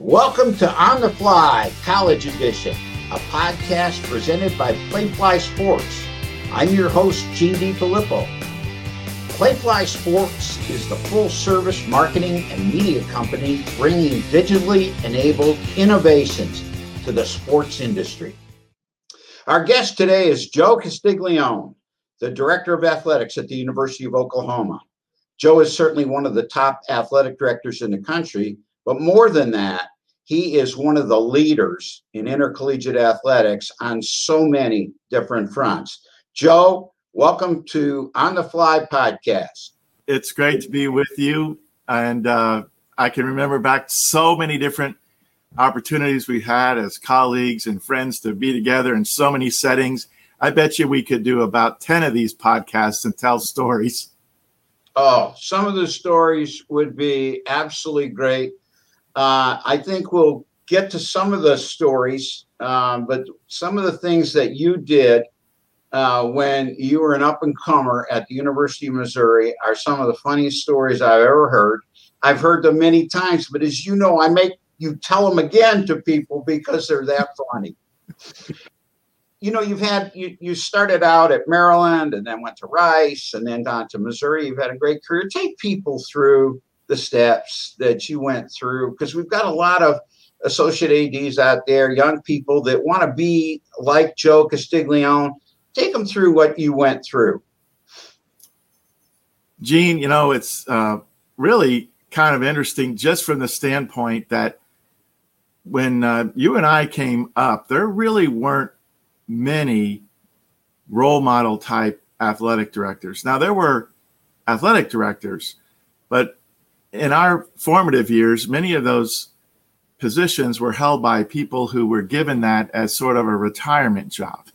Welcome to On the Fly College Edition, a podcast presented by Playfly Sports. I'm your host, Gene DiFilippo. Playfly Sports is the full service marketing and media company bringing digitally enabled innovations to the sports industry. Our guest today is Joe Castiglione, the Director of Athletics at the University of Oklahoma. Joe is certainly one of the top athletic directors in the country but more than that, he is one of the leaders in intercollegiate athletics on so many different fronts. Joe, welcome to On the Fly podcast. It's great to be with you. And uh, I can remember back so many different opportunities we had as colleagues and friends to be together in so many settings. I bet you we could do about 10 of these podcasts and tell stories. Oh, some of the stories would be absolutely great. Uh, I think we'll get to some of the stories, um, but some of the things that you did uh, when you were an up and comer at the University of Missouri are some of the funniest stories I've ever heard. I've heard them many times, but as you know, I make you tell them again to people because they're that funny. you know, you've had you, you started out at Maryland and then went to Rice and then down to Missouri. You've had a great career. Take people through the steps that you went through because we've got a lot of associate ads out there young people that want to be like joe castiglione. Take them through what you went through. Gene you know it's uh, really kind of interesting just from the standpoint that when uh, you and i came up there really weren't many role model type athletic directors. Now there were athletic directors but in our formative years, many of those positions were held by people who were given that as sort of a retirement job.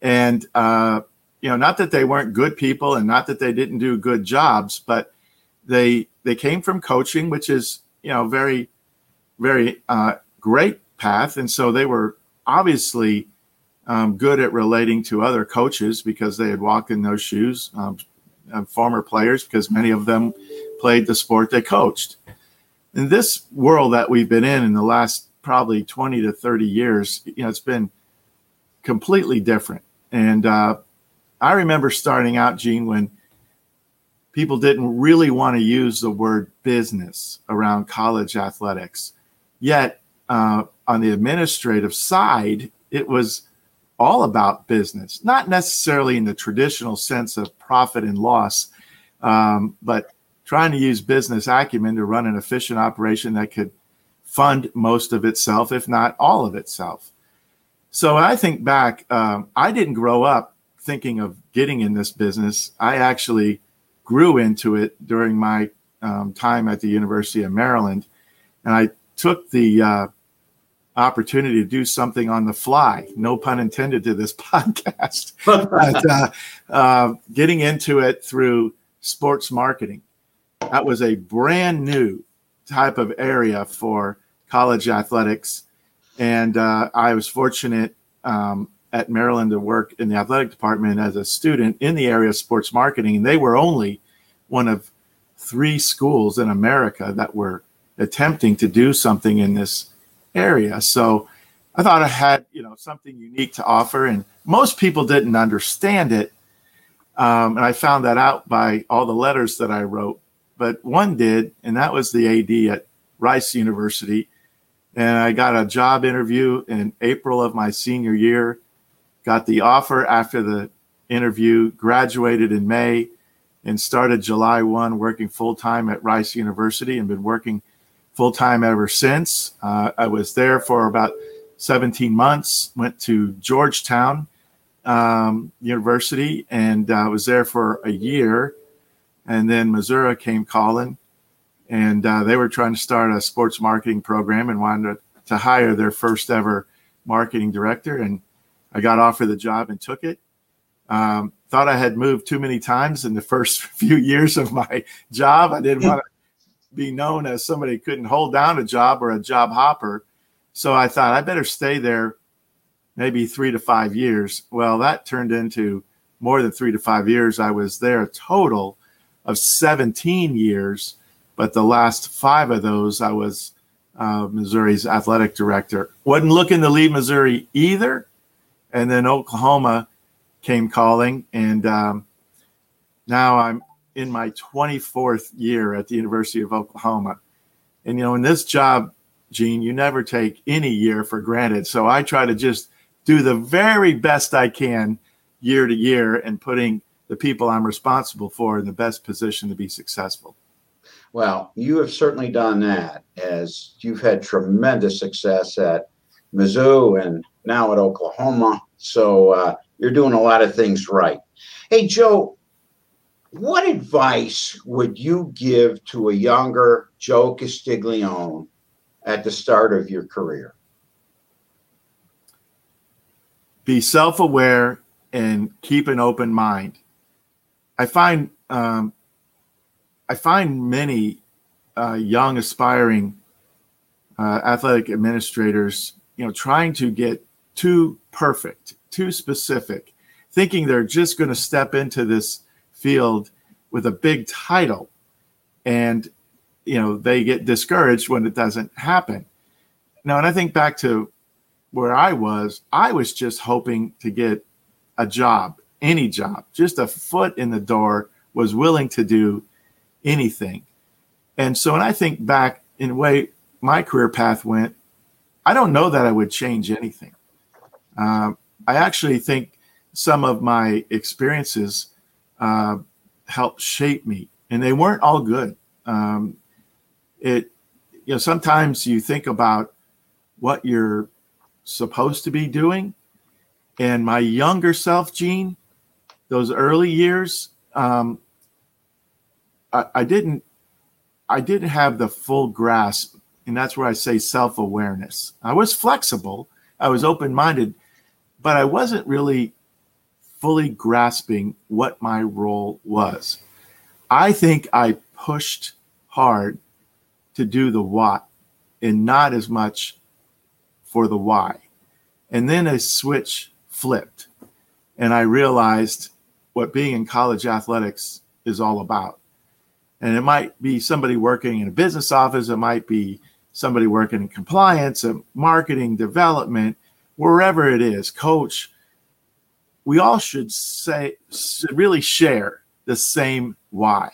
And, uh, you know, not that they weren't good people and not that they didn't do good jobs, but they they came from coaching, which is, you know, very, very uh, great path. And so they were obviously um, good at relating to other coaches because they had walked in those shoes, um, former players, because many of them played the sport they coached. In this world that we've been in in the last probably 20 to 30 years, you know, it's been completely different. And uh, I remember starting out, Gene, when people didn't really want to use the word business around college athletics. Yet, uh, on the administrative side, it was all about business, not necessarily in the traditional sense of profit and loss, um, but trying to use business acumen to run an efficient operation that could fund most of itself, if not all of itself. So I think back, um, I didn't grow up thinking of getting in this business. I actually grew into it during my um, time at the University of Maryland. And I took the uh, opportunity to do something on the fly, no pun intended to this podcast, but uh, uh, getting into it through sports marketing. That was a brand new type of area for college athletics. And uh, I was fortunate um, at Maryland to work in the athletic department as a student in the area of sports marketing. And they were only one of three schools in America that were attempting to do something in this area. So I thought I had, you know, something unique to offer. And most people didn't understand it. Um, and I found that out by all the letters that I wrote but one did, and that was the AD at Rice University. And I got a job interview in April of my senior year, got the offer after the interview, graduated in May, and started July 1 working full time at Rice University and been working full time ever since. Uh, I was there for about 17 months, went to Georgetown um, University, and uh, was there for a year and then Missouri came calling, and uh, they were trying to start a sports marketing program and wanted to, hire their first ever marketing director. And I got offered the job and took it. Um, thought I had moved too many times in the first few years of my job. I didn't want to be known as somebody who couldn't hold down a job or a job hopper. So I thought I better stay there maybe three to five years. Well, that turned into more than three to five years. I was there total of 17 years, but the last five of those I was uh, Missouri's athletic director. Wasn't looking to leave Missouri either. And then Oklahoma came calling. And um, now I'm in my 24th year at the University of Oklahoma. And, you know, in this job, Gene, you never take any year for granted. So I try to just do the very best I can year to year and putting the people I'm responsible for in the best position to be successful. Well, you have certainly done that as you've had tremendous success at Mizzou and now at Oklahoma. So uh, you're doing a lot of things right. Hey, Joe, what advice would you give to a younger Joe Castiglione at the start of your career? Be self aware and keep an open mind. I find um, I find many uh, young aspiring uh, athletic administrators, you know, trying to get too perfect, too specific, thinking they're just going to step into this field with a big title, and you know they get discouraged when it doesn't happen. Now, and I think back to where I was, I was just hoping to get a job, any job, just a foot in the door, was willing to do anything. And so when I think back in the way my career path went, I don't know that I would change anything. Uh, I actually think some of my experiences uh, helped shape me, and they weren't all good. Um, it, you know, sometimes you think about what you're supposed to be doing, and my younger self, Gene, those early years, um, I, I didn't I didn't have the full grasp, and that's where I say self awareness. I was flexible, I was open minded, but I wasn't really fully grasping what my role was. I think I pushed hard to do the what and not as much for the why. And then a switch flipped, and I realized what being in college athletics is all about. And it might be somebody working in a business office, it might be somebody working in compliance, marketing, development, wherever it is, coach. We all should say, should really share the same why.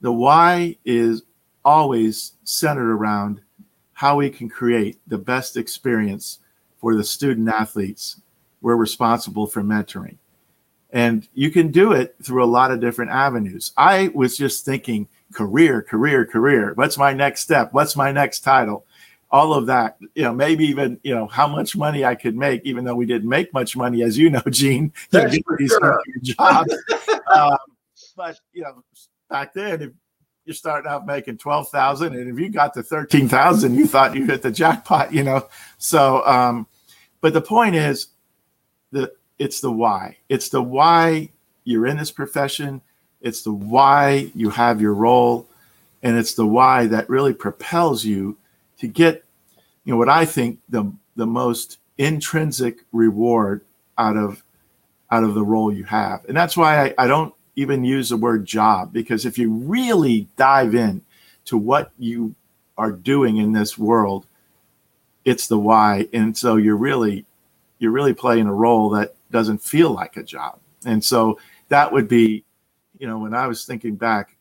The why is always centered around how we can create the best experience for the student athletes we're responsible for mentoring. And you can do it through a lot of different avenues. I was just thinking career, career, career. What's my next step? What's my next title? All of that, you know, maybe even, you know, how much money I could make, even though we didn't make much money, as you know, Gene, for sure. jobs. um, but, you know, back then, if you're starting out making 12,000 and if you got to 13,000, you thought you hit the jackpot, you know? So, um, but the point is that it's the why. It's the why you're in this profession. It's the why you have your role. And it's the why that really propels you to get, you know, what I think the the most intrinsic reward out of out of the role you have. And that's why I, I don't even use the word job, because if you really dive in to what you are doing in this world, it's the why. And so you're really you're really playing a role that doesn't feel like a job. And so that would be, you know, when I was thinking back,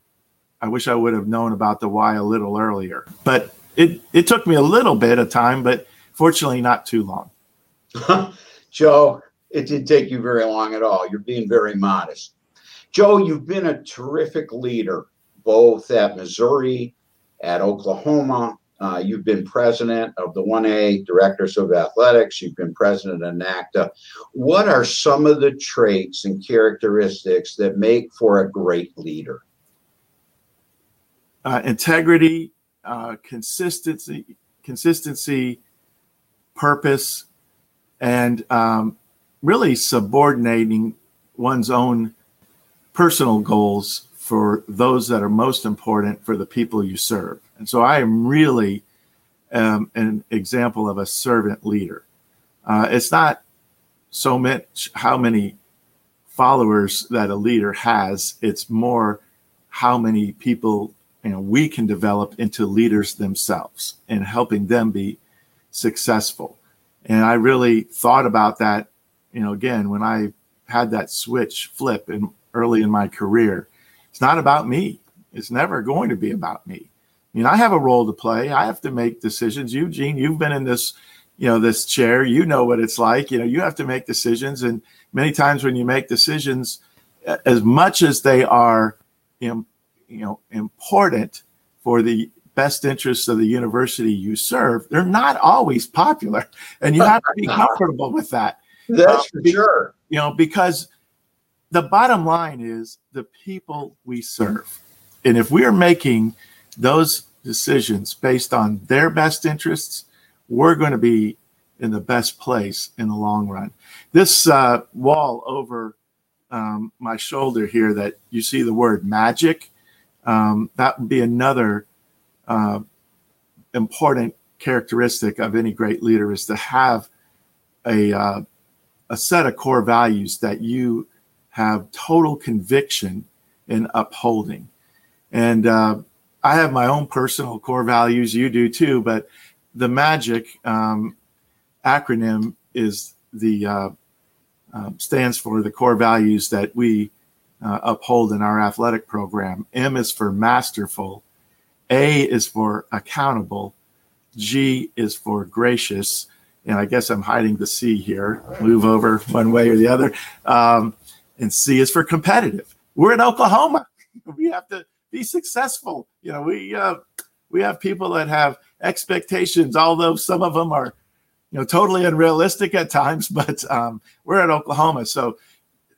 I wish I would have known about the why a little earlier. But it it took me a little bit of time, but fortunately not too long. Joe, it didn't take you very long at all. You're being very modest. Joe, you've been a terrific leader both at Missouri, at Oklahoma, uh, you've been president of the 1A Directors of Athletics. You've been president of NACDA. What are some of the traits and characteristics that make for a great leader? Uh, integrity, uh, consistency, consistency, purpose, and um, really subordinating one's own personal goals for those that are most important for the people you serve. And so I am really um, an example of a servant leader. Uh, it's not so much how many followers that a leader has, it's more how many people you know we can develop into leaders themselves and helping them be successful. And I really thought about that, you know, again when I had that switch flip in early in my career. It's not about me. It's never going to be about me. I mean, I have a role to play. I have to make decisions. Eugene, you've been in this, you know, this chair. You know what it's like. You know, you have to make decisions, and many times when you make decisions, as much as they are, you know, important for the best interests of the university you serve, they're not always popular, and you have to be comfortable with that. That's um, for sure. You know, because the bottom line is the people we serve. And if we are making those decisions based on their best interests, we're going to be in the best place in the long run. This uh, wall over um, my shoulder here that you see the word magic, um, that would be another uh, important characteristic of any great leader is to have a, uh, a set of core values that you have total conviction in upholding. And uh, I have my own personal core values. You do too, but the MAGIC um, acronym is the uh, uh, stands for the core values that we uh, uphold in our athletic program. M is for masterful. A is for accountable. G is for gracious. And I guess I'm hiding the C here. Move over one way or the other. Um, and C is for competitive. We're in Oklahoma. We have to be successful. You know, we uh, we have people that have expectations, although some of them are, you know, totally unrealistic at times. But um, we're at Oklahoma, so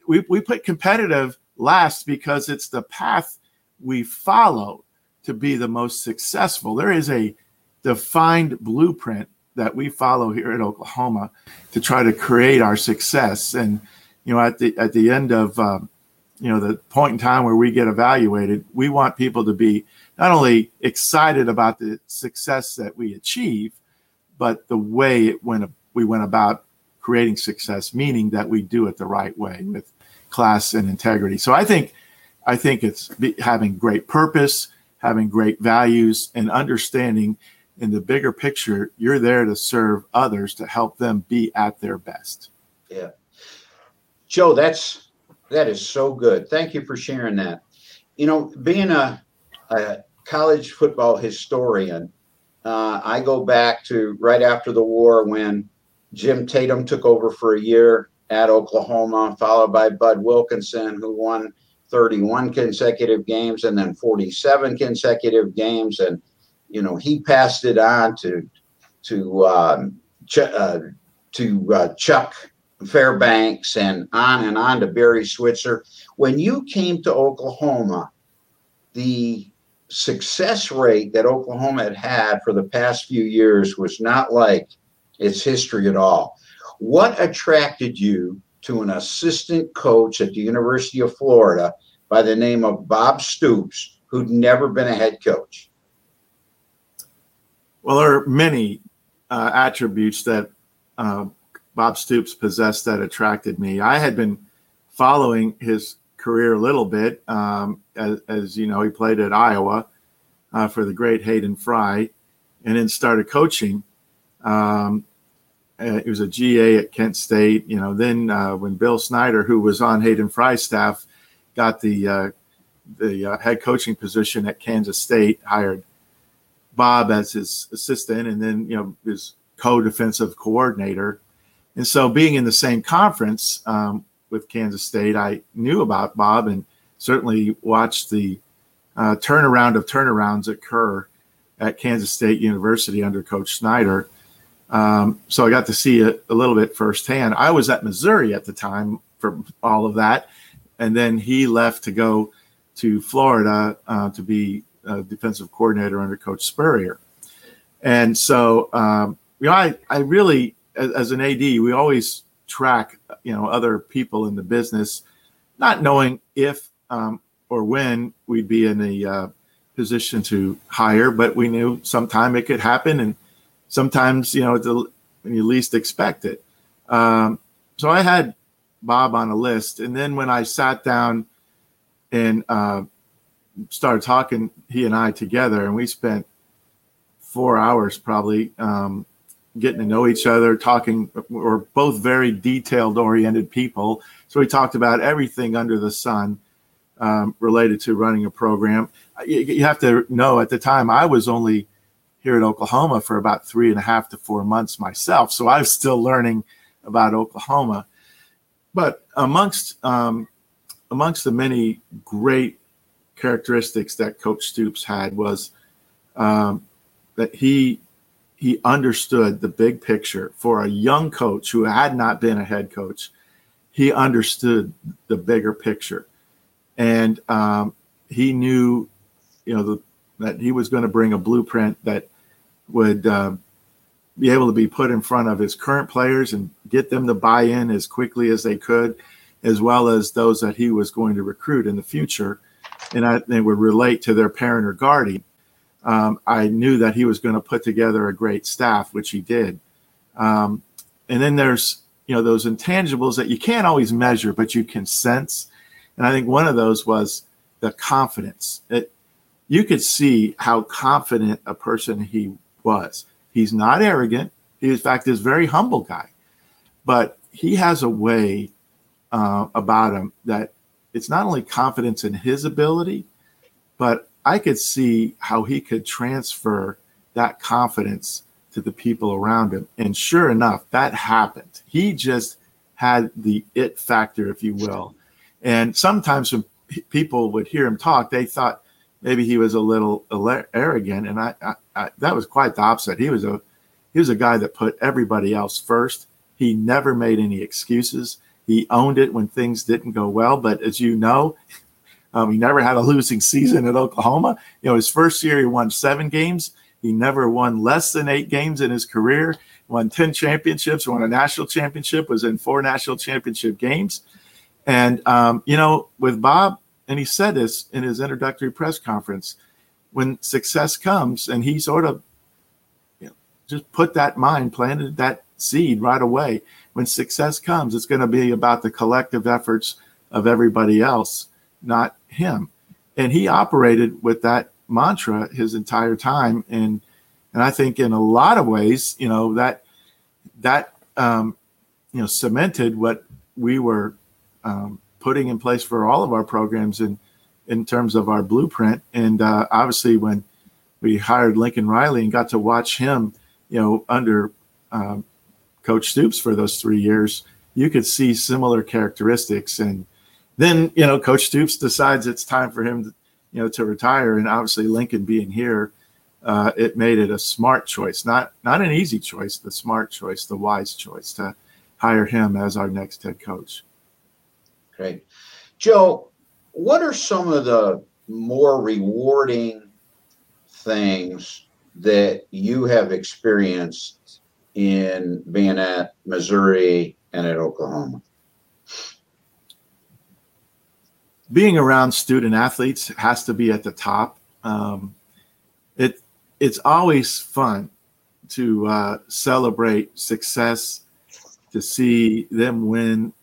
we we put competitive last because it's the path we follow to be the most successful. There is a defined blueprint that we follow here at Oklahoma to try to create our success and you know, at the at the end of um, you know the point in time where we get evaluated, we want people to be not only excited about the success that we achieve, but the way it went we went about creating success, meaning that we do it the right way with class and integrity. So I think I think it's having great purpose, having great values, and understanding in the bigger picture, you're there to serve others to help them be at their best. Yeah. Joe, that's that is so good. Thank you for sharing that. You know, being a, a college football historian, uh, I go back to right after the war when Jim Tatum took over for a year at Oklahoma, followed by Bud Wilkinson, who won 31 consecutive games and then 47 consecutive games, and you know he passed it on to to um, Ch- uh, to uh, Chuck Fairbanks and on and on to Barry Switzer. When you came to Oklahoma, the success rate that Oklahoma had had for the past few years was not like its history at all. What attracted you to an assistant coach at the University of Florida by the name of Bob Stoops, who'd never been a head coach? Well, there are many uh, attributes that uh, Bob Stoops possessed that attracted me. I had been following his career a little bit. Um, as, as, you know, he played at Iowa uh, for the great Hayden Fry and then started coaching. Um, uh, he was a GA at Kent State. You know, then uh, when Bill Snyder, who was on Hayden Fry's staff, got the uh, the uh, head coaching position at Kansas State, hired Bob as his assistant, and then you know his co-defensive coordinator. And so, being in the same conference um, with Kansas State, I knew about Bob and certainly watched the uh, turnaround of turnarounds occur at Kansas State University under Coach Snyder. Um, so I got to see it a little bit firsthand. I was at Missouri at the time for all of that, and then he left to go to Florida uh, to be defensive coordinator under Coach Spurrier. And so, um, you know, I, I really as, as an AD, we always track, you know, other people in the business, not knowing if um, or when we'd be in a uh, position to hire, but we knew sometime it could happen, and sometimes, you know, the, when you least expect it. Um, so I had Bob on a list, and then when I sat down and uh, started talking, he and I together, and we spent four hours probably um, getting to know each other, talking. We're both very detailed oriented people. So we talked about everything under the sun um, related to running a program. You, you have to know at the time I was only here at Oklahoma for about three and a half to four months myself. So I was still learning about Oklahoma. But amongst um, amongst the many great characteristics that Coach Stoops had was um, that he he understood the big picture. For a young coach who had not been a head coach. He understood the bigger picture, and um, he knew, you know, the, that he was going to bring a blueprint that would uh, be able to be put in front of his current players and get them to buy in as quickly as they could, as well as those that he was going to recruit in the future, and I, they would relate to their parent or guardian um, I knew that he was going to put together a great staff, which he did. Um, and then there's you know those intangibles that you can't always measure, but you can sense. And I think one of those was the confidence. It, you could see how confident a person he was. He's not arrogant. He, in fact, is a very humble guy, but he has a way uh, about him that it's not only confidence in his ability, but I could see how he could transfer that confidence to the people around him. And sure enough, that happened. He just had the it factor, if you will. And sometimes when people would hear him talk, they thought maybe he was a little arrogant. And I, I, I, that was quite the opposite. He was a he was a guy that put everybody else first. He never made any excuses. He owned it when things didn't go well. But as you know, um, he never had a losing season at Oklahoma. You know, his first year, he won seven games. He never won less than eight games in his career. Won 10 championships, won a national championship, was in four national championship games. And, um, you know, with Bob, and he said this in his introductory press conference when success comes, and he sort of you know, just put that mind, planted that seed right away. When success comes, it's going to be about the collective efforts of everybody else, not him. And he operated with that mantra his entire time. And and I think in a lot of ways, you know, that that um, you know cemented what we were um, putting in place for all of our programs in in terms of our blueprint. And uh, obviously, when we hired Lincoln Riley and got to watch him, you know, under um, Coach Stoops for those three years, you could see similar characteristics and then you know coach stoops decides it's time for him to you know to retire. And obviously lincoln being here uh, it made it a smart choice not not an easy choice the smart choice the wise choice to hire him as our next head coach. Great. Joe what are some of the more rewarding things that you have experienced in being at missouri and at oklahoma being around student athletes has to be at the top. Um, it it's always fun to uh, celebrate success, to see them win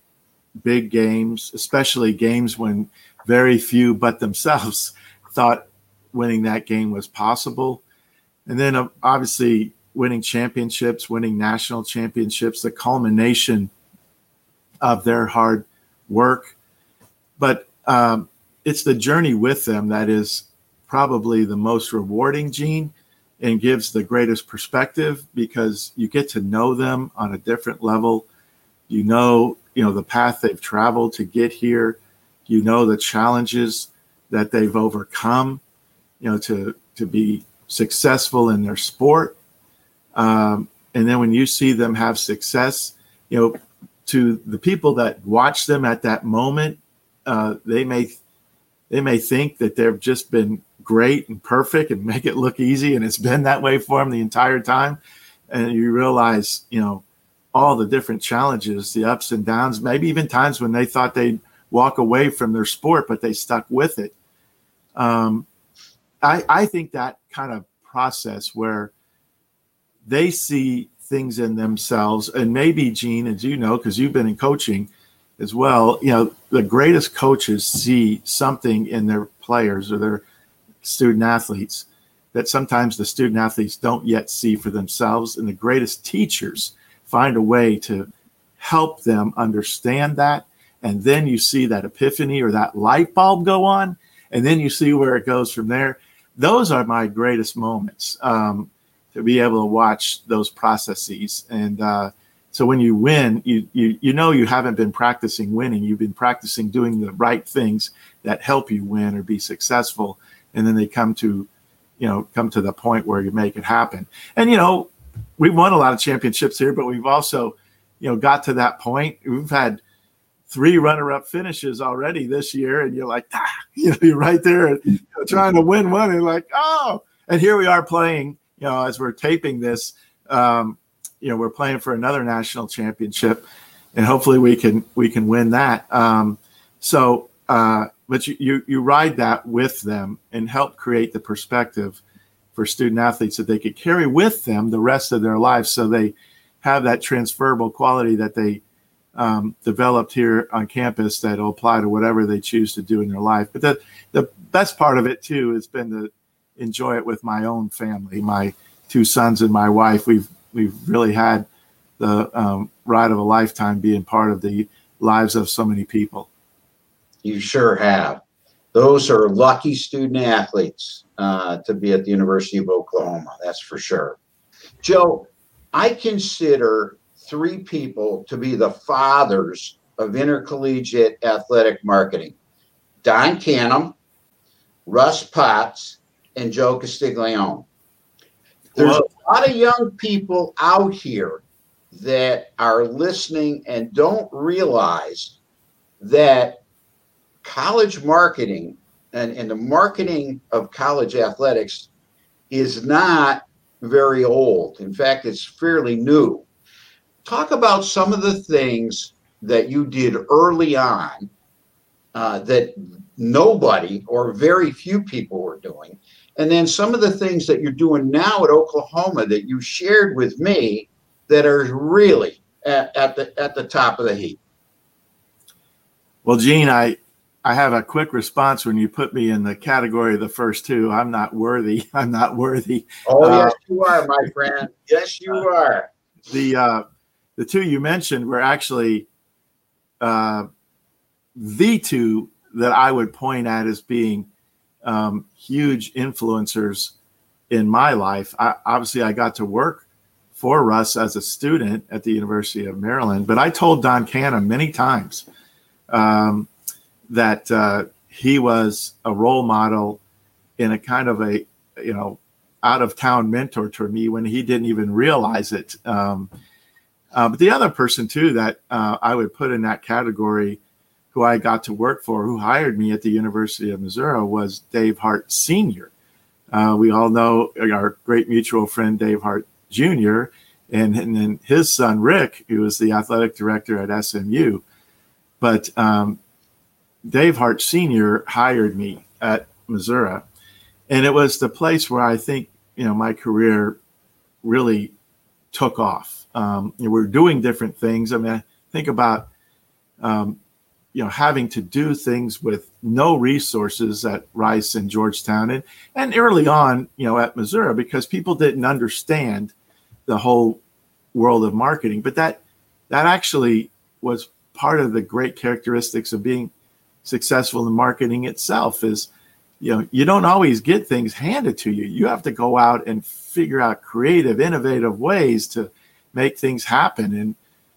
big games, especially games when very few but themselves thought winning that game was possible. And then uh, obviously winning championships, winning national championships, the culmination of their hard work. But um, it's the journey with them that is probably the most rewarding gene and gives the greatest perspective because you get to know them on a different level. You know you know the path they've traveled to get here. You know the challenges that they've overcome you know to to be successful in their sport. Um, and then when you see them have success you know to the people that watch them at that moment uh, they may they may think that they've just been great and perfect and make it look easy, and it's been that way for them the entire time. And you realize, you know, all the different challenges, the ups and downs, maybe even times when they thought they'd walk away from their sport, but they stuck with it. Um, I, I think that kind of process where they see things in themselves, and maybe Gene, as you know, because you've been in coaching as well, you know, the greatest coaches see something in their players or their student athletes that sometimes the student athletes don't yet see for themselves. And the greatest teachers find a way to help them understand that. And then you see that epiphany or that light bulb go on. And then you see where it goes from there. Those are my greatest moments um, to be able to watch those processes. And uh, so when you win, you, you, you know you haven't been practicing winning. You've been practicing doing the right things that help you win or be successful. And then they come to you know come to the point where you make it happen and you know we've won a lot of championships here but we've also you know got to that point we've had three runner-up finishes already this year and you're like ah, you know you're right there you know, trying to win one and like oh and here we are playing you know as we're taping this um, you know we're playing for another national championship and hopefully we can we can win that. Um, so uh, but you, you, you ride that with them and help create the perspective for student athletes that they could carry with them the rest of their lives so they have that transferable quality that they um, developed here on campus that will apply to whatever they choose to do in their life. But the, the best part of it too has been to enjoy it with my own family my two sons and my wife. We've we've really had the um, ride of a lifetime being part of the lives of so many people you sure have. Those are lucky student athletes uh, to be at the University of Oklahoma. That's for sure. Joe, I consider three people to be the fathers of intercollegiate athletic marketing Don Canham, Russ Potts, and Joe Castiglione. There's a lot of young people out here that are listening and don't realize that college marketing and, and the marketing of college athletics is not very old. In fact, it's fairly new. Talk about some of the things that you did early on uh, that nobody or very few people were doing. And then some of the things that you're doing now at Oklahoma that you shared with me that are really at, at the at the top of the heap. Well, Gene, I I have a quick response when you put me in the category of the first two. I'm not worthy. I'm not worthy. Oh uh, yes, you are, my friend. Yes, you are. The uh, the two you mentioned were actually uh, the two that I would point at as being um, huge influencers in my life. I, obviously, I got to work for Russ as a student at the University of Maryland, but I told Don Canham many times. Um, that uh, he was a role model in a kind of a you know out of town mentor to me when he didn't even realize it. Um, uh, but the other person too that uh, I would put in that category, who I got to work for, who hired me at the University of Missouri, was Dave Hart Sr. Uh, we all know our great mutual friend Dave Hart Jr. And, and then his son Rick, who was the athletic director at SMU. But um, Dave Hart Sr. hired me at Missouri. And it was the place where I think, you know, my career really took off. Um, know, we're doing different things. I mean, I think about, um, you know, having to do things with no resources at Rice and Georgetown and, and early on, you know, at Missouri because people didn't understand the whole world of marketing. But that, that actually was part of the great characteristics of being – successful in marketing itself is you know you don't always get things handed to you you have to go out and figure out creative innovative ways to make things happen and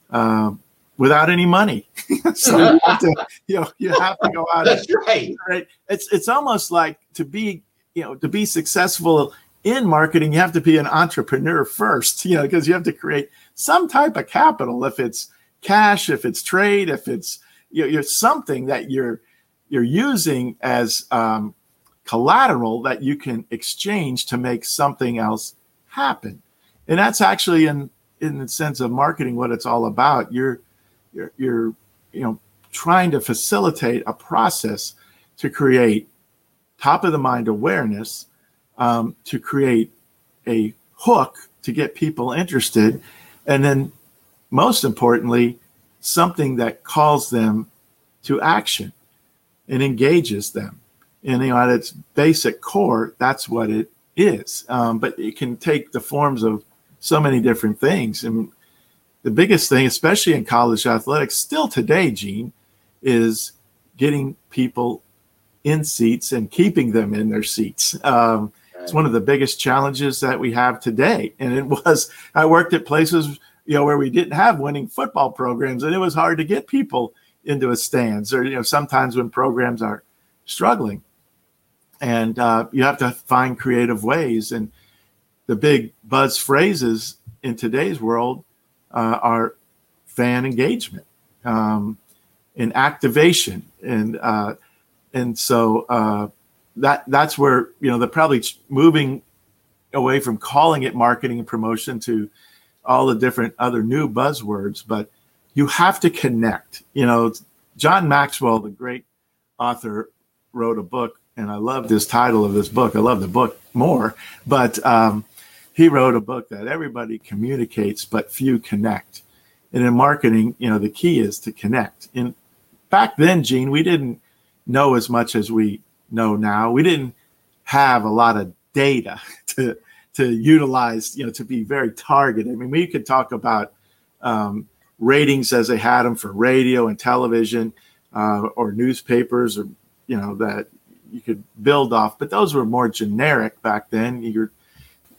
um, without any money. So you have, to, you know you have to go out that's and, right. right? It's it's almost like to be you know to be successful in marketing you have to be an entrepreneur first you know because you have to create some type of capital. If it's cash if it's trade if it's you're, you're something that you're you're using as um, collateral that you can exchange to make something else happen. And that's actually in in the sense of marketing what it's all about. You're you're, you're you know trying to facilitate a process to create top of the mind awareness um, to create a hook to get people interested and then most importantly something that calls them to action and engages them. And you know, at its basic core, that's what it is. Um, but it can take the forms of so many different things. And the biggest thing, especially in college athletics, still today, Gene, is getting people in seats and keeping them in their seats. Um, it's one of the biggest challenges that we have today. And it was, I worked at places, you know, where we didn't have winning football programs and it was hard to get people into a stands or, you know, sometimes when programs are struggling and uh, you have to find creative ways. And the big buzz phrases in today's world uh, are fan engagement um, and activation. And uh, and so uh, that that's where you know they're probably moving away from calling it marketing and promotion to all the different other new buzzwords but you have to connect. You know john maxwell the great author wrote a book and i love this title of this book. I love the book more but um, he wrote a book that everybody communicates but few connect and in marketing you know the key is to connect and back then gene we didn't know as much as we know now. We didn't have a lot of data to to utilize, you know, to be very targeted. I mean, we could talk about um, ratings as they had them for radio and television uh, or newspapers, or you know that you could build off, but those were more generic back then. You're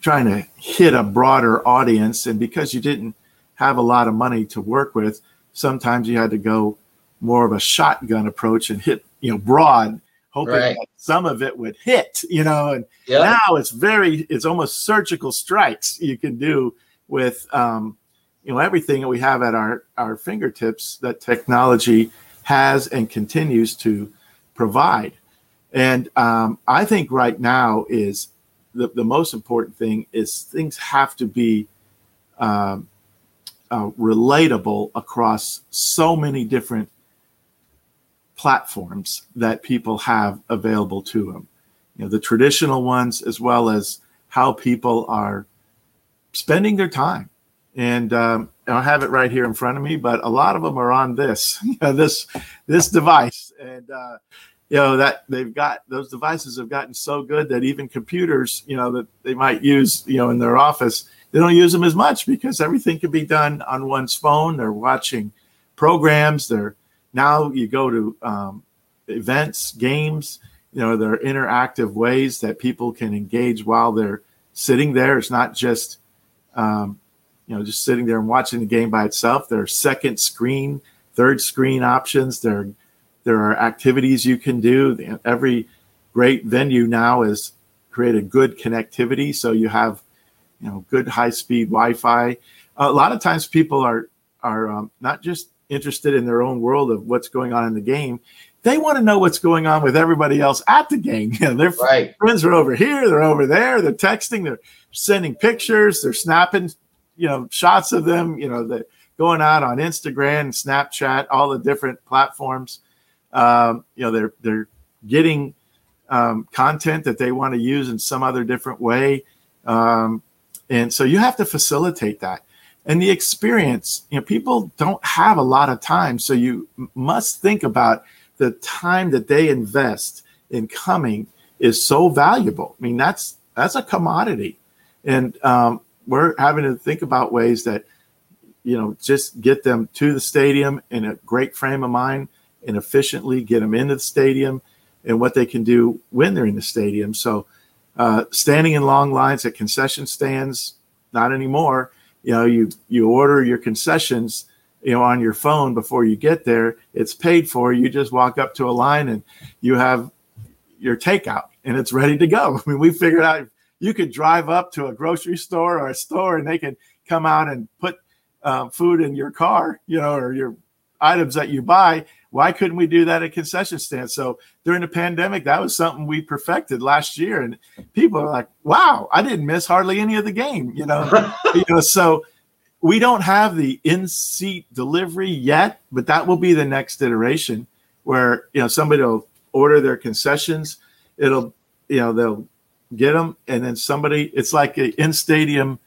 trying to hit a broader audience, and because you didn't have a lot of money to work with, sometimes you had to go more of a shotgun approach and hit you know broad hoping right. that some of it would hit you know and yep. now it's very it's almost surgical strikes you can do with um, you know everything that we have at our our fingertips that technology has and continues to provide and um, i think right now is the, the most important thing is things have to be um, uh, relatable across so many different platforms that people have available to them. You know, the traditional ones, as well as how people are spending their time. And um, I have it right here in front of me, but a lot of them are on this, you know, this, this device. And, uh, you know, that they've got those devices have gotten so good that even computers, you know, that they might use, you know, in their office, they don't use them as much because everything can be done on one's phone. They're watching programs, they're now you go to um, events, games. You know, there are interactive ways that people can engage while they're sitting there. It's not just um, you know just sitting there and watching the game by itself. There are second screen, third screen options. There there are activities you can do. Every great venue now has created good connectivity, so you have you know good high speed Wi-Fi. A lot of times people are are um, not just interested in their own world of what's going on in the game. They want to know what's going on with everybody else at the game. You know, their right. friends are over here, they're over there, they're texting, they're sending pictures, they're snapping, you know, shots of them, you know, they're going out on Instagram, Snapchat, all the different platforms. Um, you know, they're they're getting um, content that they want to use in some other different way. Um, and so you have to facilitate that. And the experience you know people don't have a lot of time so you must think about the time that they invest in coming is so valuable. I mean that's that's a commodity. And um, we're having to think about ways that you know just get them to the stadium in a great frame of mind and efficiently get them into the stadium and what they can do when they're in the stadium. So uh, standing in long lines at concession stands not anymore. You know you you order your concessions you know on your phone before you get there. It's paid for. You just walk up to a line and you have your takeout and it's ready to go. I mean we figured out you could drive up to a grocery store or a store and they could come out and put uh, food in your car you know or your items that you buy why couldn't we do that at concession stands? So during the pandemic, that was something we perfected last year, and people are like, "Wow, I didn't miss hardly any of the game." You know, you know. So we don't have the in-seat delivery yet, but that will be the next iteration where you know somebody will order their concessions. It'll you know they'll get them, and then somebody. It's like an in-stadium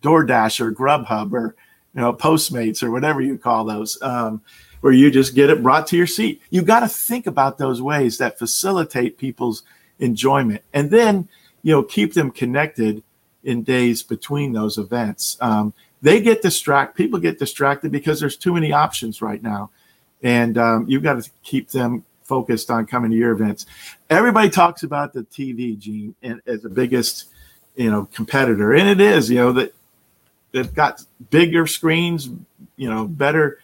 DoorDash or Grubhub or you know, Postmates or whatever you call those, um, where you just get it brought to your seat. You got to think about those ways that facilitate people's enjoyment, and then you know keep them connected in days between those events. Um, they get distracted. People get distracted because there's too many options right now, and um, you've got to keep them focused on coming to your events. Everybody talks about the TV, Gene, and as the biggest, you know, competitor, and it is. You know that they've got bigger screens, you know, better,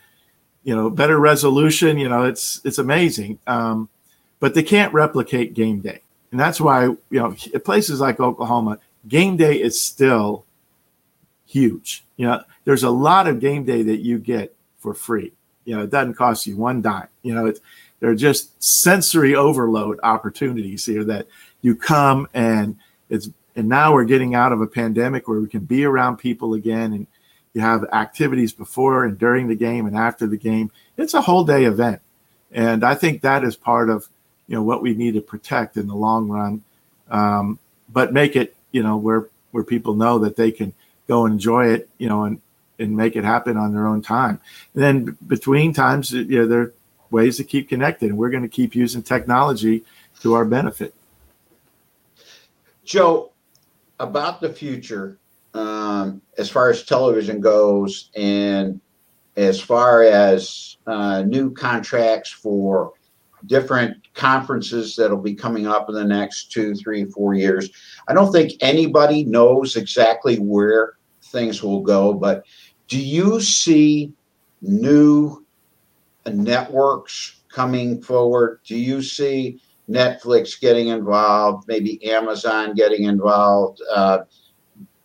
you know, better resolution. You know, it's it's amazing, um, but they can't replicate game day, and that's why you know places like Oklahoma, game day is still huge. You know, there's a lot of game day that you get for free. You know, it doesn't cost you one dime. You know, it's they're just sensory overload opportunities here that you come and it's and now we're getting out of a pandemic where we can be around people again and you have activities before and during the game and after the game it's a whole day event and i think that is part of you know what we need to protect in the long run um, but make it you know where where people know that they can go enjoy it you know and and make it happen on their own time and then between times you know there are ways to keep connected. And we're going to keep using technology to our benefit. Joe, about the future, um, as far as television goes, and as far as uh, new contracts for different conferences that'll be coming up in the next two, three, four years, I don't think anybody knows exactly where things will go. But do you see new networks coming forward? Do you see Netflix getting involved, maybe Amazon getting involved, uh,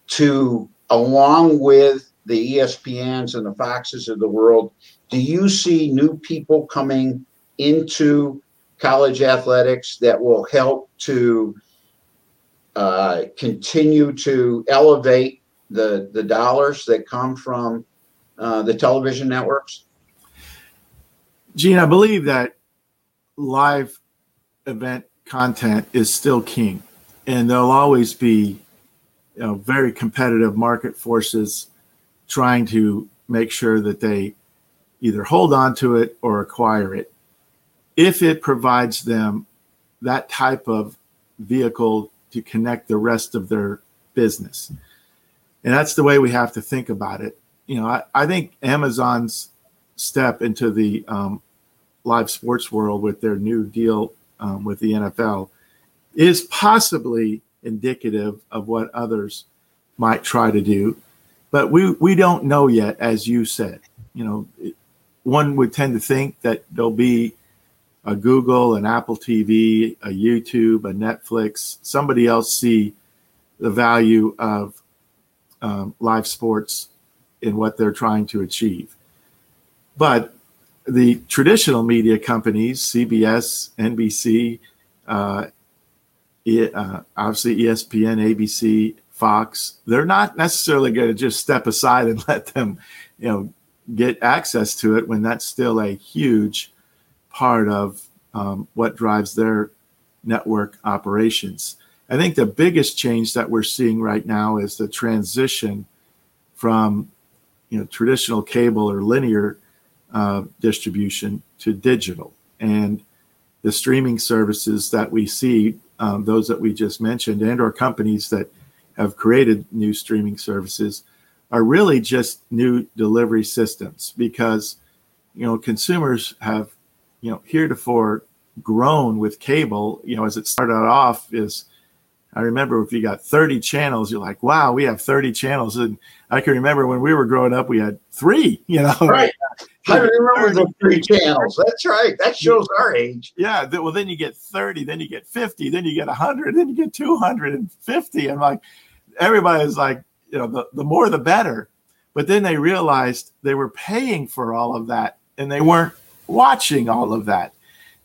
to along with the ESPNs and the Foxes of the world? Do you see new people coming into college athletics that will help to uh, continue to elevate the the dollars that come from uh, the television networks? Gene, I believe that live event content is still king, and there'll always be you know, very competitive market forces trying to make sure that they either hold on to it or acquire it if it provides them that type of vehicle to connect the rest of their business. And that's the way we have to think about it. You know, I, I think Amazon's step into the um, live sports world with their new deal um, with the NFL is possibly indicative of what others might try to do. But we, we don't know yet, as you said. You know, one would tend to think that there'll be a Google, an Apple TV, a YouTube, a Netflix, somebody else see the value of um, live sports in what they're trying to achieve. But the traditional media companies, CBS, NBC, uh, uh, obviously ESPN, ABC, Fox, they're not necessarily going to just step aside and let them, you know, get access to it when that's still a huge part of um, what drives their network operations. I think the biggest change that we're seeing right now is the transition from, you know, traditional cable or linear uh, distribution to digital. And the streaming services that we see, um, those that we just mentioned, and or companies that have created new streaming services, are really just new delivery systems because you know consumers have you know heretofore grown with cable. You know, as it started off is I remember if you got 30 channels, you're like, wow, we have 30 channels. And I can remember when we were growing up, we had three, you know. Right. I remember the three channels. That's right. That shows our age. Yeah. Well, then you get 30, then you get 50, then you get 100, then you get 250. And like, everybody's like, you know, the, the more the better. But then they realized they were paying for all of that and they weren't watching all of that.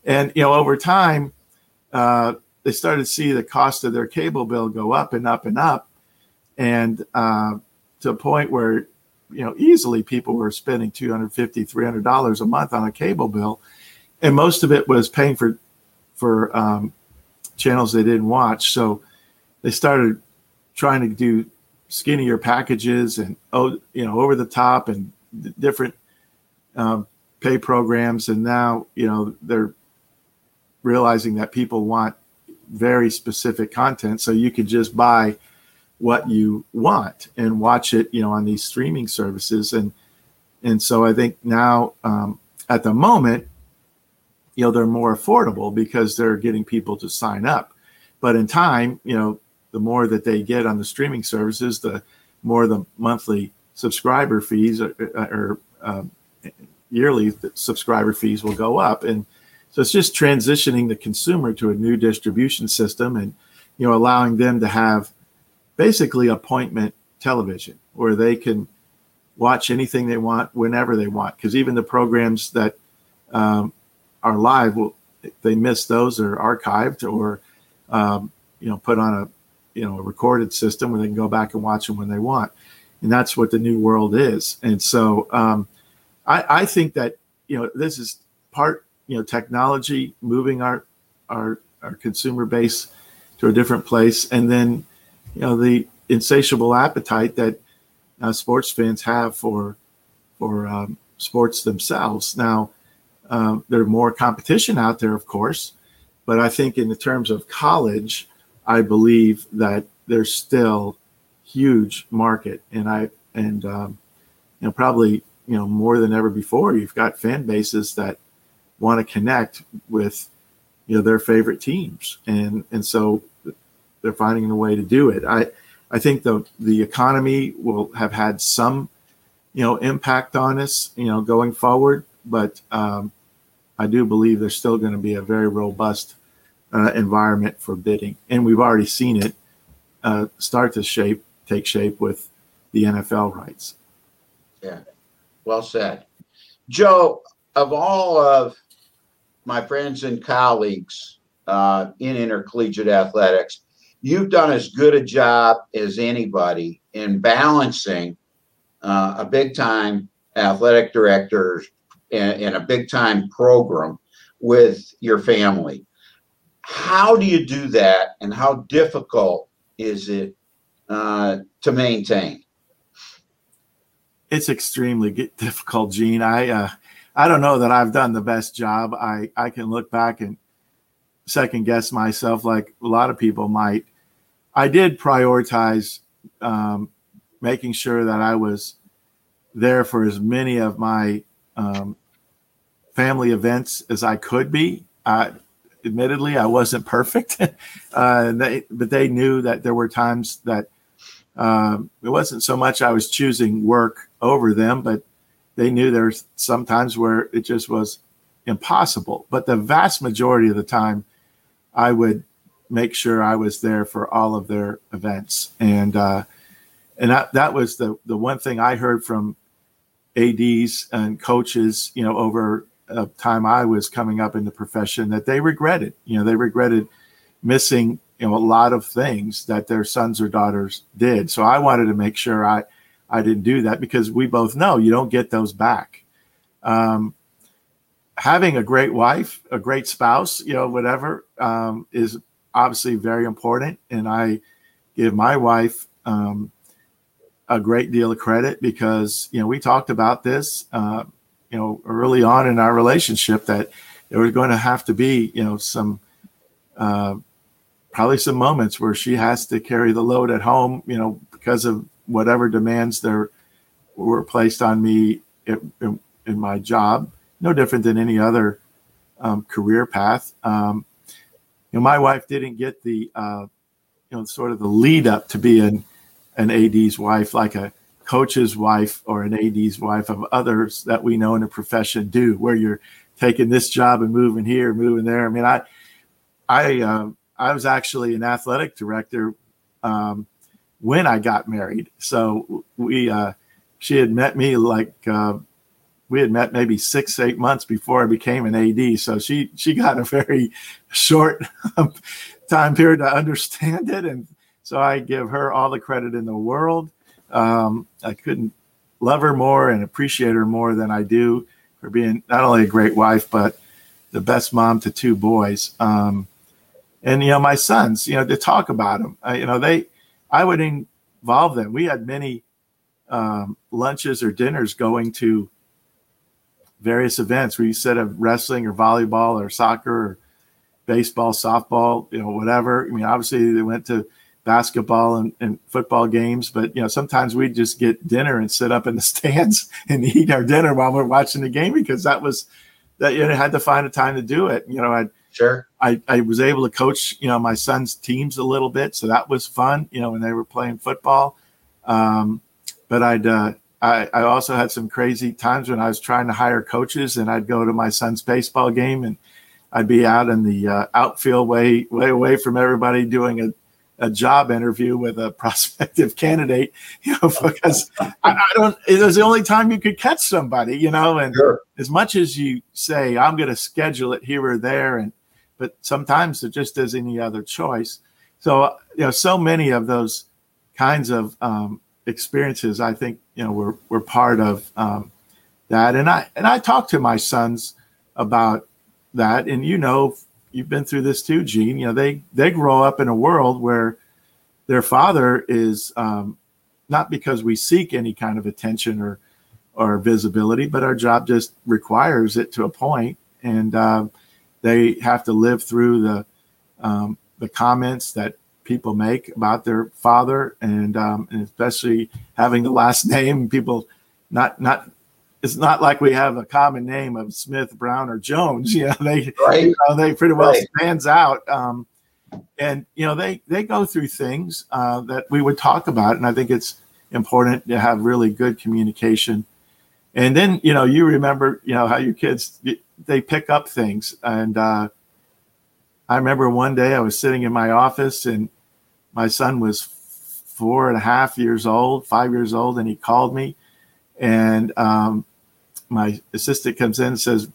And, you know, over time, uh, they started to see the cost of their cable bill go up and up and up, and uh, to a point where you know easily people were spending 250 300 dollars a month on a cable bill. And most of it was paying for for um, channels they didn't watch. So they started trying to do skinnier packages and oh, you know, over the top and different um, pay programs, and now you know they're realizing that people want very specific content, so you could just buy what you want and watch it, you know, on these streaming services, and and so I think now um, at the moment, you know, they're more affordable because they're getting people to sign up, but in time, you know, the more that they get on the streaming services, the more the monthly subscriber fees or, or um, yearly subscriber fees will go up. And so it's just transitioning the consumer to a new distribution system and, you know, allowing them to have basically appointment television where they can watch anything they want whenever they want. Because even the programs that um, are live, will they miss those or archived or, um, you know, put on a, you know, a recorded system where they can go back and watch them when they want. And that's what the new world is. And so, um, I, I think that you know this is part you know technology moving our our our consumer base to a different place, and then you know the insatiable appetite that uh, sports fans have for for um, sports themselves. Now, um, there's more competition out there, of course, but I think in the terms of college, I believe that there's still huge market, and I and um, you know probably you know more than ever before you've got fan bases that want to connect with you know their favorite teams. And and so they're finding a way to do it. I i think the the economy will have had some you know impact on us you know going forward. But um, i do believe there's still going to be a very robust uh, environment for bidding. And we've already seen it uh, start to shape take shape with the nfl rights. Yeah. Well said. Joe, of all of my friends and colleagues uh, in intercollegiate athletics, you've done as good a job as anybody in balancing uh, a big time athletic director and, a big time program with your family. How do you do that, and how difficult is it uh, to maintain? it's extremely difficult, Gene. I uh, I don't know that I've done the best job. I I can look back and second guess myself, like a lot of people might. I did prioritize um, making sure that I was there for as many of my um, family events as I could be. Uh, admittedly, I wasn't perfect, uh, they, but they knew that there were times that um, it wasn't so much I was choosing work over them, but they knew there's sometimes where it just was impossible. But the vast majority of the time, I would make sure I was there for all of their events, and uh, and that that was the the one thing I heard from ads and coaches, you know, over a time I was coming up in the profession that they regretted. You know, they regretted missing you know a lot of things that their sons or daughters did. So I wanted to make sure I I didn't do that because we both know you don't get those back. Um, having a great wife, a great spouse, you know, whatever, um, is obviously very important, and I give my wife um, a great deal of credit because you know we talked about this, uh, you know, early on in our relationship that there was going to have to be you know some. Uh, probably some moments where she has to carry the load at home, you know, because of whatever demands there were placed on me in, in, in my job. No different than any other um, career path. Um, you know, my wife didn't get the, uh, you know, sort of the lead up to being an AD's wife, like a coach's wife or an AD's wife of others that we know in the profession do, where you're taking this job and moving here, moving there. I mean, I, I, um, I was actually an athletic director um, when I got married. So we, uh, she had met me like uh, we had met maybe six, eight months before I became an AD. So she she got a very short time period to understand it, and so I give her all the credit in the world. Um, I couldn't love her more and appreciate her more than I do for being not only a great wife but the best mom to two boys. Um, and you know my sons you know to talk about them you know they i would involve them. We had many um, lunches or dinners going to various events where you said of wrestling or volleyball or soccer or baseball, softball, you know, whatever. I mean, obviously they went to basketball and, and, football games, but you know, sometimes we'd just get dinner and sit up in the stands and eat our dinner while we're watching the game because that was that you know, had to find a time to do it. You know, I sure I, I was able to coach, you know, my son's teams a little bit, so that was fun, you know, when they were playing football. Um, but I'd uh, I, I also had some crazy times when I was trying to hire coaches, and I'd go to my son's baseball game, and I'd be out in the uh, outfield, way way away from everybody, doing a, a job interview with a prospective candidate, you know, because I, I, don't. It was the only time you could catch somebody, you know. And sure. as much as you say, I'm going to schedule it here or there, and but sometimes there just is any other choice. So you know, so many of those kinds of um, experiences, I think you know we're we're part of um, that. And I and I talk to my sons about that. And you know, you've been through this too, Gene. You know, they they grow up in a world where their father is um, not because we seek any kind of attention or or visibility, but our job just requires it to a point, and uh, they have to live through the um, the comments that people make about their father, and, um, and especially having the last name. People not not it's not like we have a common name of Smith, Brown, or Jones. You know, they right. you know, they pretty well right. stands out. Um, and you know, they they go through things uh, that we would talk about, and I think it's important to have really good communication. And then you know, you remember you know how your kids they pick up things, and uh, I remember one day I was sitting in my office and my son was four and a half years old, five years old, and he called me. And um, my assistant comes in and says,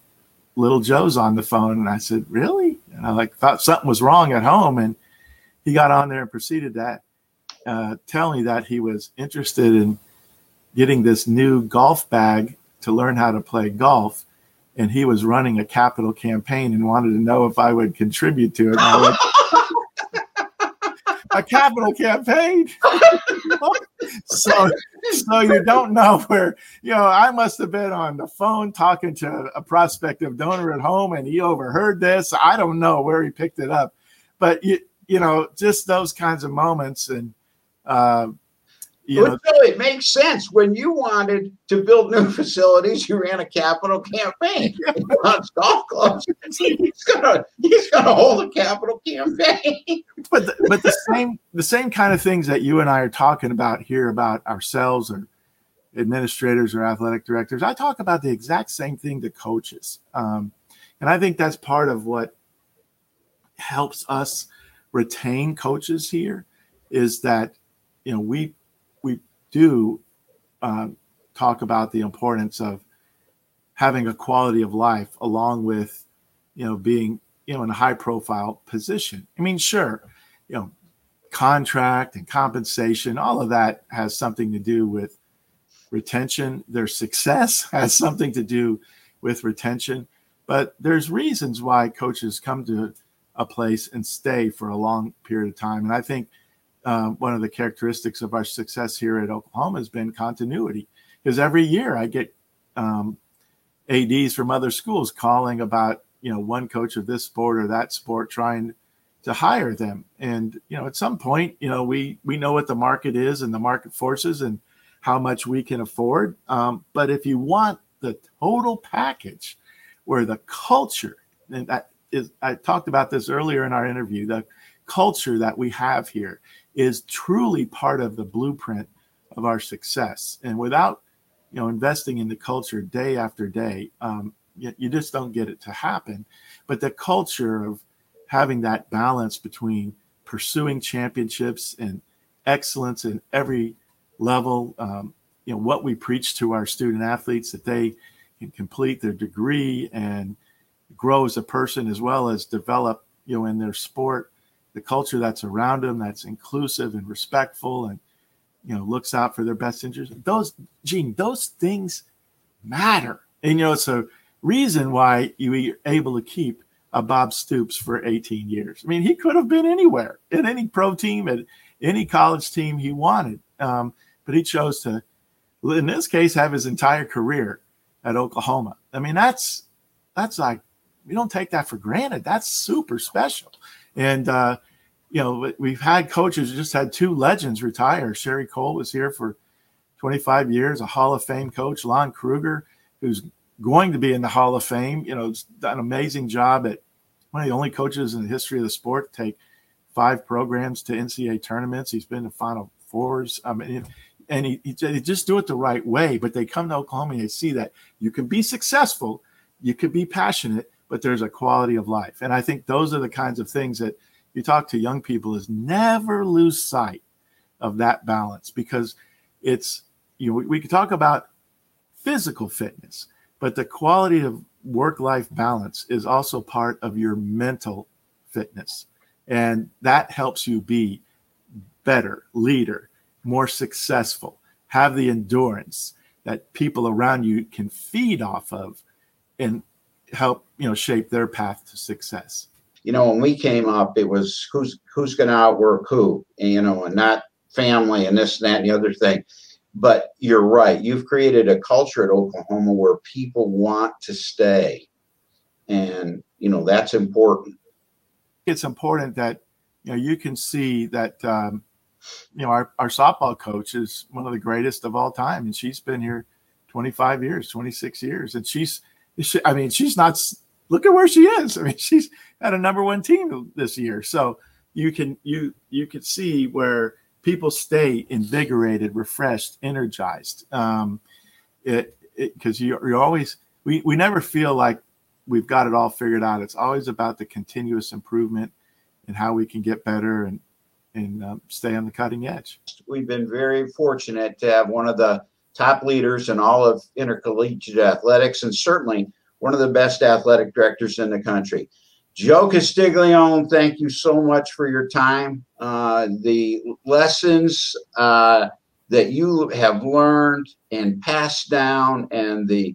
Little Joe's on the phone. And I said, Really? And I like thought something was wrong at home. And he got on there and proceeded that uh, tell me that he was interested in getting this new golf bag to learn how to play golf and he was running a capital campaign and wanted to know if I would contribute to it. a capital campaign. so, so you don't know where, you know, I must have been on the phone talking to a prospective donor at home and he overheard this. I don't know where he picked it up, but you, you know, just those kinds of moments and, uh, you know, so it makes sense. When you wanted to build new facilities, you ran a capital campaign. golf clubs. He's gonna he's gonna hold a capital campaign. but the, but the same the same kind of things that you and I are talking about here about ourselves or administrators or athletic directors. I talk about the exact same thing to coaches, um, and I think that's part of what helps us retain coaches here is that you know we do uh, talk about the importance of having a quality of life along with you know being you know in a high profile position. I mean sure you know contract and compensation all of that has something to do with retention. Their success has something to do with retention. But there's reasons why coaches come to a place and stay for a long period of time. And i think um, one of the characteristics of our success here at Oklahoma has been continuity. Because every year I get um, ads from other schools calling about you know one coach of this sport or that sport trying to hire them and you know at some point you know we we know what the market is and the market forces and how much we can afford um, but if you want the total package where the culture and that is i talked about this earlier in our interview the culture that we have here is truly part of the blueprint of our success. And without, you know, investing in the culture day after day, um, you, you just don't get it to happen. But the culture of having that balance between pursuing championships and excellence in every level, um, you know, what we preach to our student athletes that they can complete their degree and grow as a person as well as develop, you know, in their sport the culture that's around them that's inclusive and respectful and you know looks out for their best interests those gene those things matter and you know it's a reason why you were able to keep a bob stoops for 18 years i mean he could have been anywhere in any pro team at any college team he wanted. Um, but he chose to, in this case, have his entire career at Oklahoma. I mean, that's that's like we don't take that for granted. That's super special. And uh, you know, we've had coaches just had two legends retire. Sherri Coale was here for 25 years, a Hall of Fame coach, Lon Kruger, who's going to be in the Hall of Fame. You know, done an amazing job at one of the only coaches in the history of the sport to take five programs to NCAA tournaments. He's been to Final Fours. I mean, and he, he, he just do it the right way. But they come to Oklahoma and they see that you can be successful, you can be passionate, but there's a quality of life. And I think those are the kinds of things that you talk to young people is never lose sight of that balance because it's you know we, we could talk about physical fitness but the quality of work life balance is also part of your mental fitness. And that helps you be better leader more successful have the endurance that people around you can feed off of and help you know shape their path to success you know when we came up it was who's who's going to outwork who and, you know and not family and this and that and the other thing. But you're right you've created a culture at oklahoma where people want to stay. And you know that's important. It's important that you know you can see that um, you know our, our softball coach is one of the greatest of all time and she's been here 25 years 26 years and she's she, i mean she's not look at where she is. I mean she's at a number one team this year. So you can you you can see where people stay invigorated refreshed energized. Um it because you, you're always we we never feel like we've got it all figured out. It's always about the continuous improvement and how we can get better and and um, stay on the cutting edge. We've been very fortunate to have one of the top leaders in all of intercollegiate athletics and certainly one of the best athletic directors in the country. Joe Castiglione, thank you so much for your time. Uh, the lessons uh, that you have learned and passed down, and the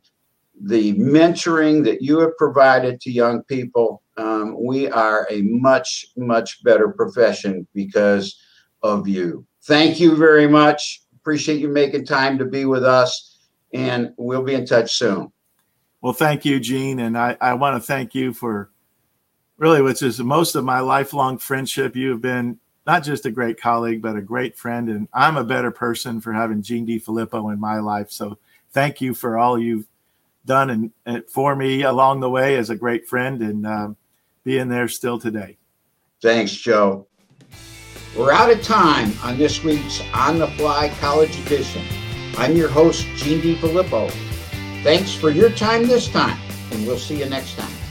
the mentoring that you have provided to young people, um, we are a much much better profession because of you. Thank you very much. Appreciate you making time to be with us, and we'll be in touch soon. Well, thank you, Gene. And I, I want to thank you for really, which is most of my lifelong friendship. You have been not just a great colleague, but a great friend. And I'm a better person for having Gene DeFilippo in my life. So thank you for all you've done and, and for me along the way as a great friend and um, being there still today. Thanks, Joe. We're out of time on this week's On the Fly College Edition. I'm your host, Gene DeFilippo. Thanks for your time this time, and we'll see you next time.